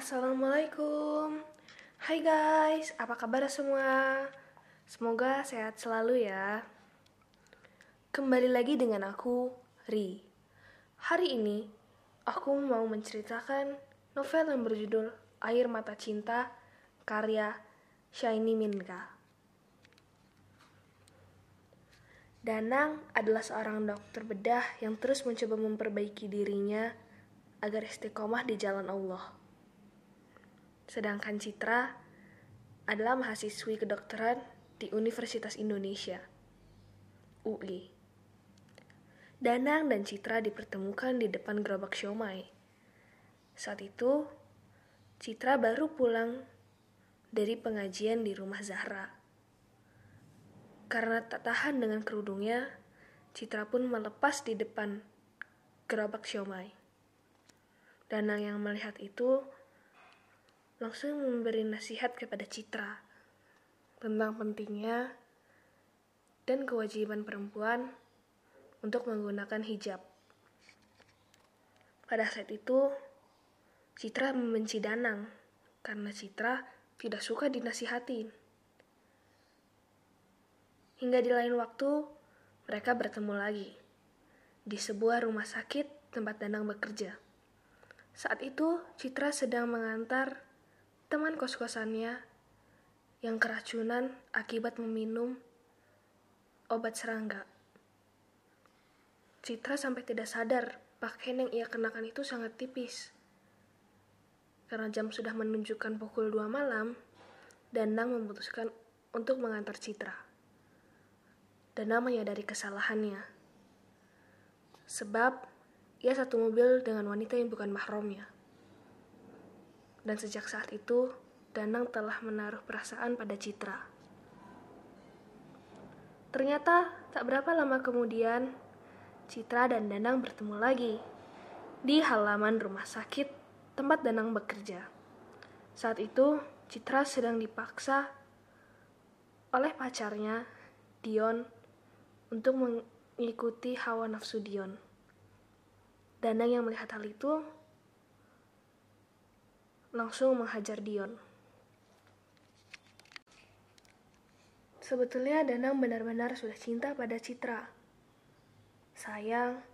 Assalamualaikum. Hai guys, apa kabar semua? Semoga sehat selalu ya. Kembali lagi dengan aku, Ri. Hari ini, aku mau menceritakan novel yang berjudul Air Mata Cinta karya Shaini Minka Danang adalah seorang dokter bedah yang terus mencoba memperbaiki dirinya agar istiqomah di jalan Allah. Sedangkan Citra adalah mahasiswi kedokteran di Universitas Indonesia, UI. Danang dan Citra dipertemukan di depan gerobak siomay. Saat itu, Citra baru pulang dari pengajian di rumah Zahra. Karena tak tahan dengan kerudungnya, Citra pun melepas di depan gerobak siomay. Danang yang melihat itu langsung memberi nasihat kepada Citra tentang pentingnya dan kewajiban perempuan untuk menggunakan hijab. Pada saat itu, Citra membenci Danang karena Citra tidak suka dinasihatin. Hingga di lain waktu, mereka bertemu lagi di sebuah rumah sakit tempat Danang bekerja. Saat itu, Citra sedang mengantar teman kos-kosannya yang keracunan akibat meminum obat serangga. Citra sampai tidak sadar pakaian yang ia kenakan itu sangat tipis. Karena jam sudah menunjukkan pukul 2 malam, Danang memutuskan untuk mengantar Citra. Danang menyadari kesalahannya. Sebab ia satu mobil dengan wanita yang bukan mahramnya. Dan sejak saat itu, Danang telah menaruh perasaan pada Citra. Ternyata, tak berapa lama kemudian, Citra dan Danang bertemu lagi di halaman rumah sakit tempat Danang bekerja. Saat itu, Citra sedang dipaksa oleh pacarnya, Dion, untuk mengikuti hawa nafsu Dion. Danang yang melihat hal itu langsung menghajar Dion. Sebetulnya Danang benar-benar sudah cinta pada Citra. Sayang,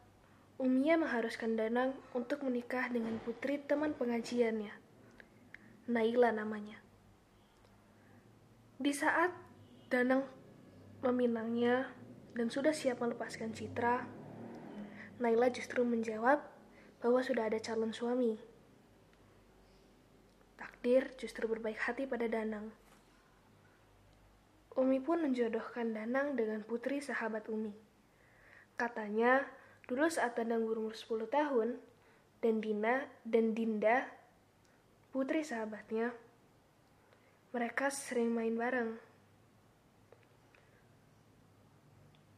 Umia mengharuskan Danang untuk menikah dengan putri teman pengajiannya. Naila namanya. Di saat Danang meminangnya dan sudah siap melepaskan Citra, Naila justru menjawab bahwa sudah ada calon suami takdir justru berbaik hati pada Danang. Umi pun menjodohkan Danang dengan putri sahabat Umi. Katanya, dulu saat Danang berumur 10 tahun, dan Dina dan Dinda, putri sahabatnya, mereka sering main bareng.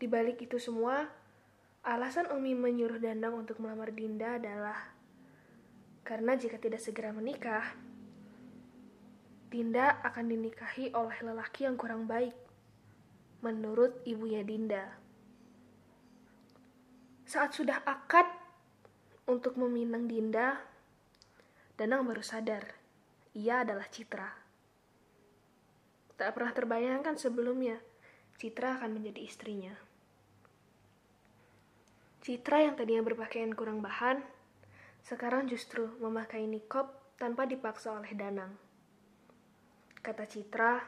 Di balik itu semua, alasan Umi menyuruh Danang untuk melamar Dinda adalah karena jika tidak segera menikah, Dinda akan dinikahi oleh lelaki yang kurang baik, menurut ibunya Dinda. Saat sudah akad untuk meminang Dinda, Danang baru sadar ia adalah Citra. Tak pernah terbayangkan sebelumnya Citra akan menjadi istrinya. Citra yang tadinya berpakaian kurang bahan, sekarang justru memakai nikob tanpa dipaksa oleh Danang. Kata Citra,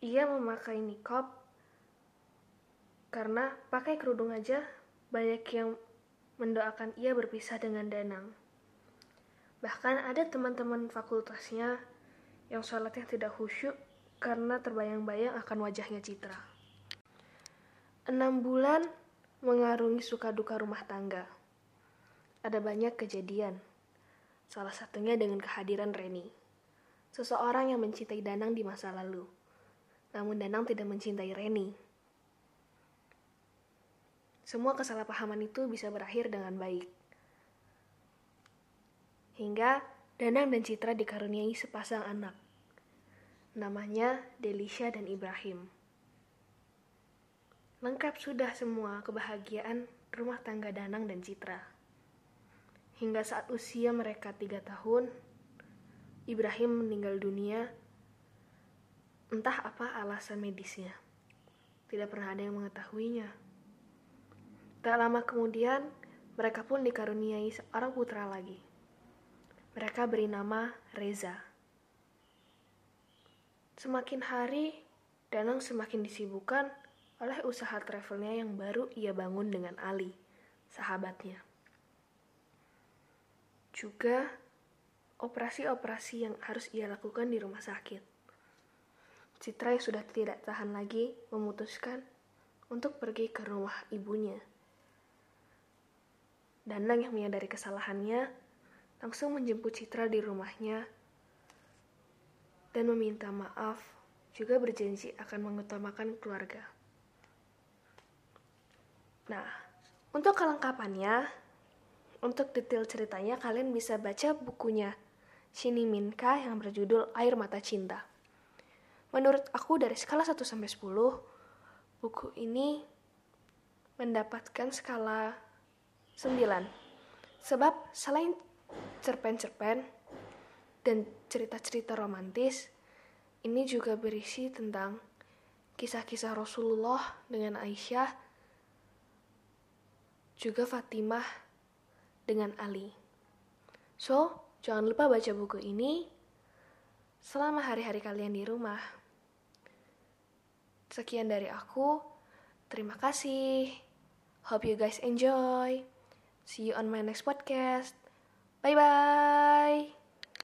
ia memakai nikob karena pakai kerudung aja banyak yang mendoakan ia berpisah dengan Danang. Bahkan ada teman-teman fakultasnya yang sholatnya tidak khusyuk karena terbayang-bayang akan wajahnya Citra. Enam bulan mengarungi suka duka rumah tangga. Ada banyak kejadian, salah satunya dengan kehadiran Reni seseorang yang mencintai Danang di masa lalu. Namun Danang tidak mencintai Reni. Semua kesalahpahaman itu bisa berakhir dengan baik. Hingga Danang dan Citra dikaruniai sepasang anak. Namanya Delisha dan Ibrahim. Lengkap sudah semua kebahagiaan rumah tangga Danang dan Citra. hingga saat usia mereka tiga tahun, Ibrahim meninggal dunia. Entah apa alasan medisnya. Tidak pernah ada yang mengetahuinya. Tak lama kemudian, mereka pun dikaruniai seorang putra lagi. Mereka beri nama Reza. Semakin hari, Danang semakin disibukkan oleh usaha travelnya yang baru ia bangun dengan Ali, sahabatnya. Juga operasi-operasi yang harus ia lakukan di rumah sakit. Citra yang sudah tidak tahan lagi memutuskan untuk pergi ke rumah ibunya. Danang yang menyadari kesalahannya langsung menjemput Citra di rumahnya dan meminta maaf juga berjanji akan mengutamakan keluarga. Nah, untuk kelengkapannya, untuk detail ceritanya kalian bisa baca bukunya Shini Minka yang berjudul Air Mata Cinta. Menurut aku dari skala 1 sampai 10, buku ini mendapatkan skala 9. Sebab selain cerpen-cerpen dan cerita-cerita romantis, ini juga berisi tentang kisah-kisah Rasulullah dengan Aisyah, juga Fatimah dengan Ali. So, jangan lupa baca buku ini selama hari-hari kalian di rumah. Sekian dari aku. Terima kasih. Hope you guys enjoy. See you on my next podcast. Bye bye.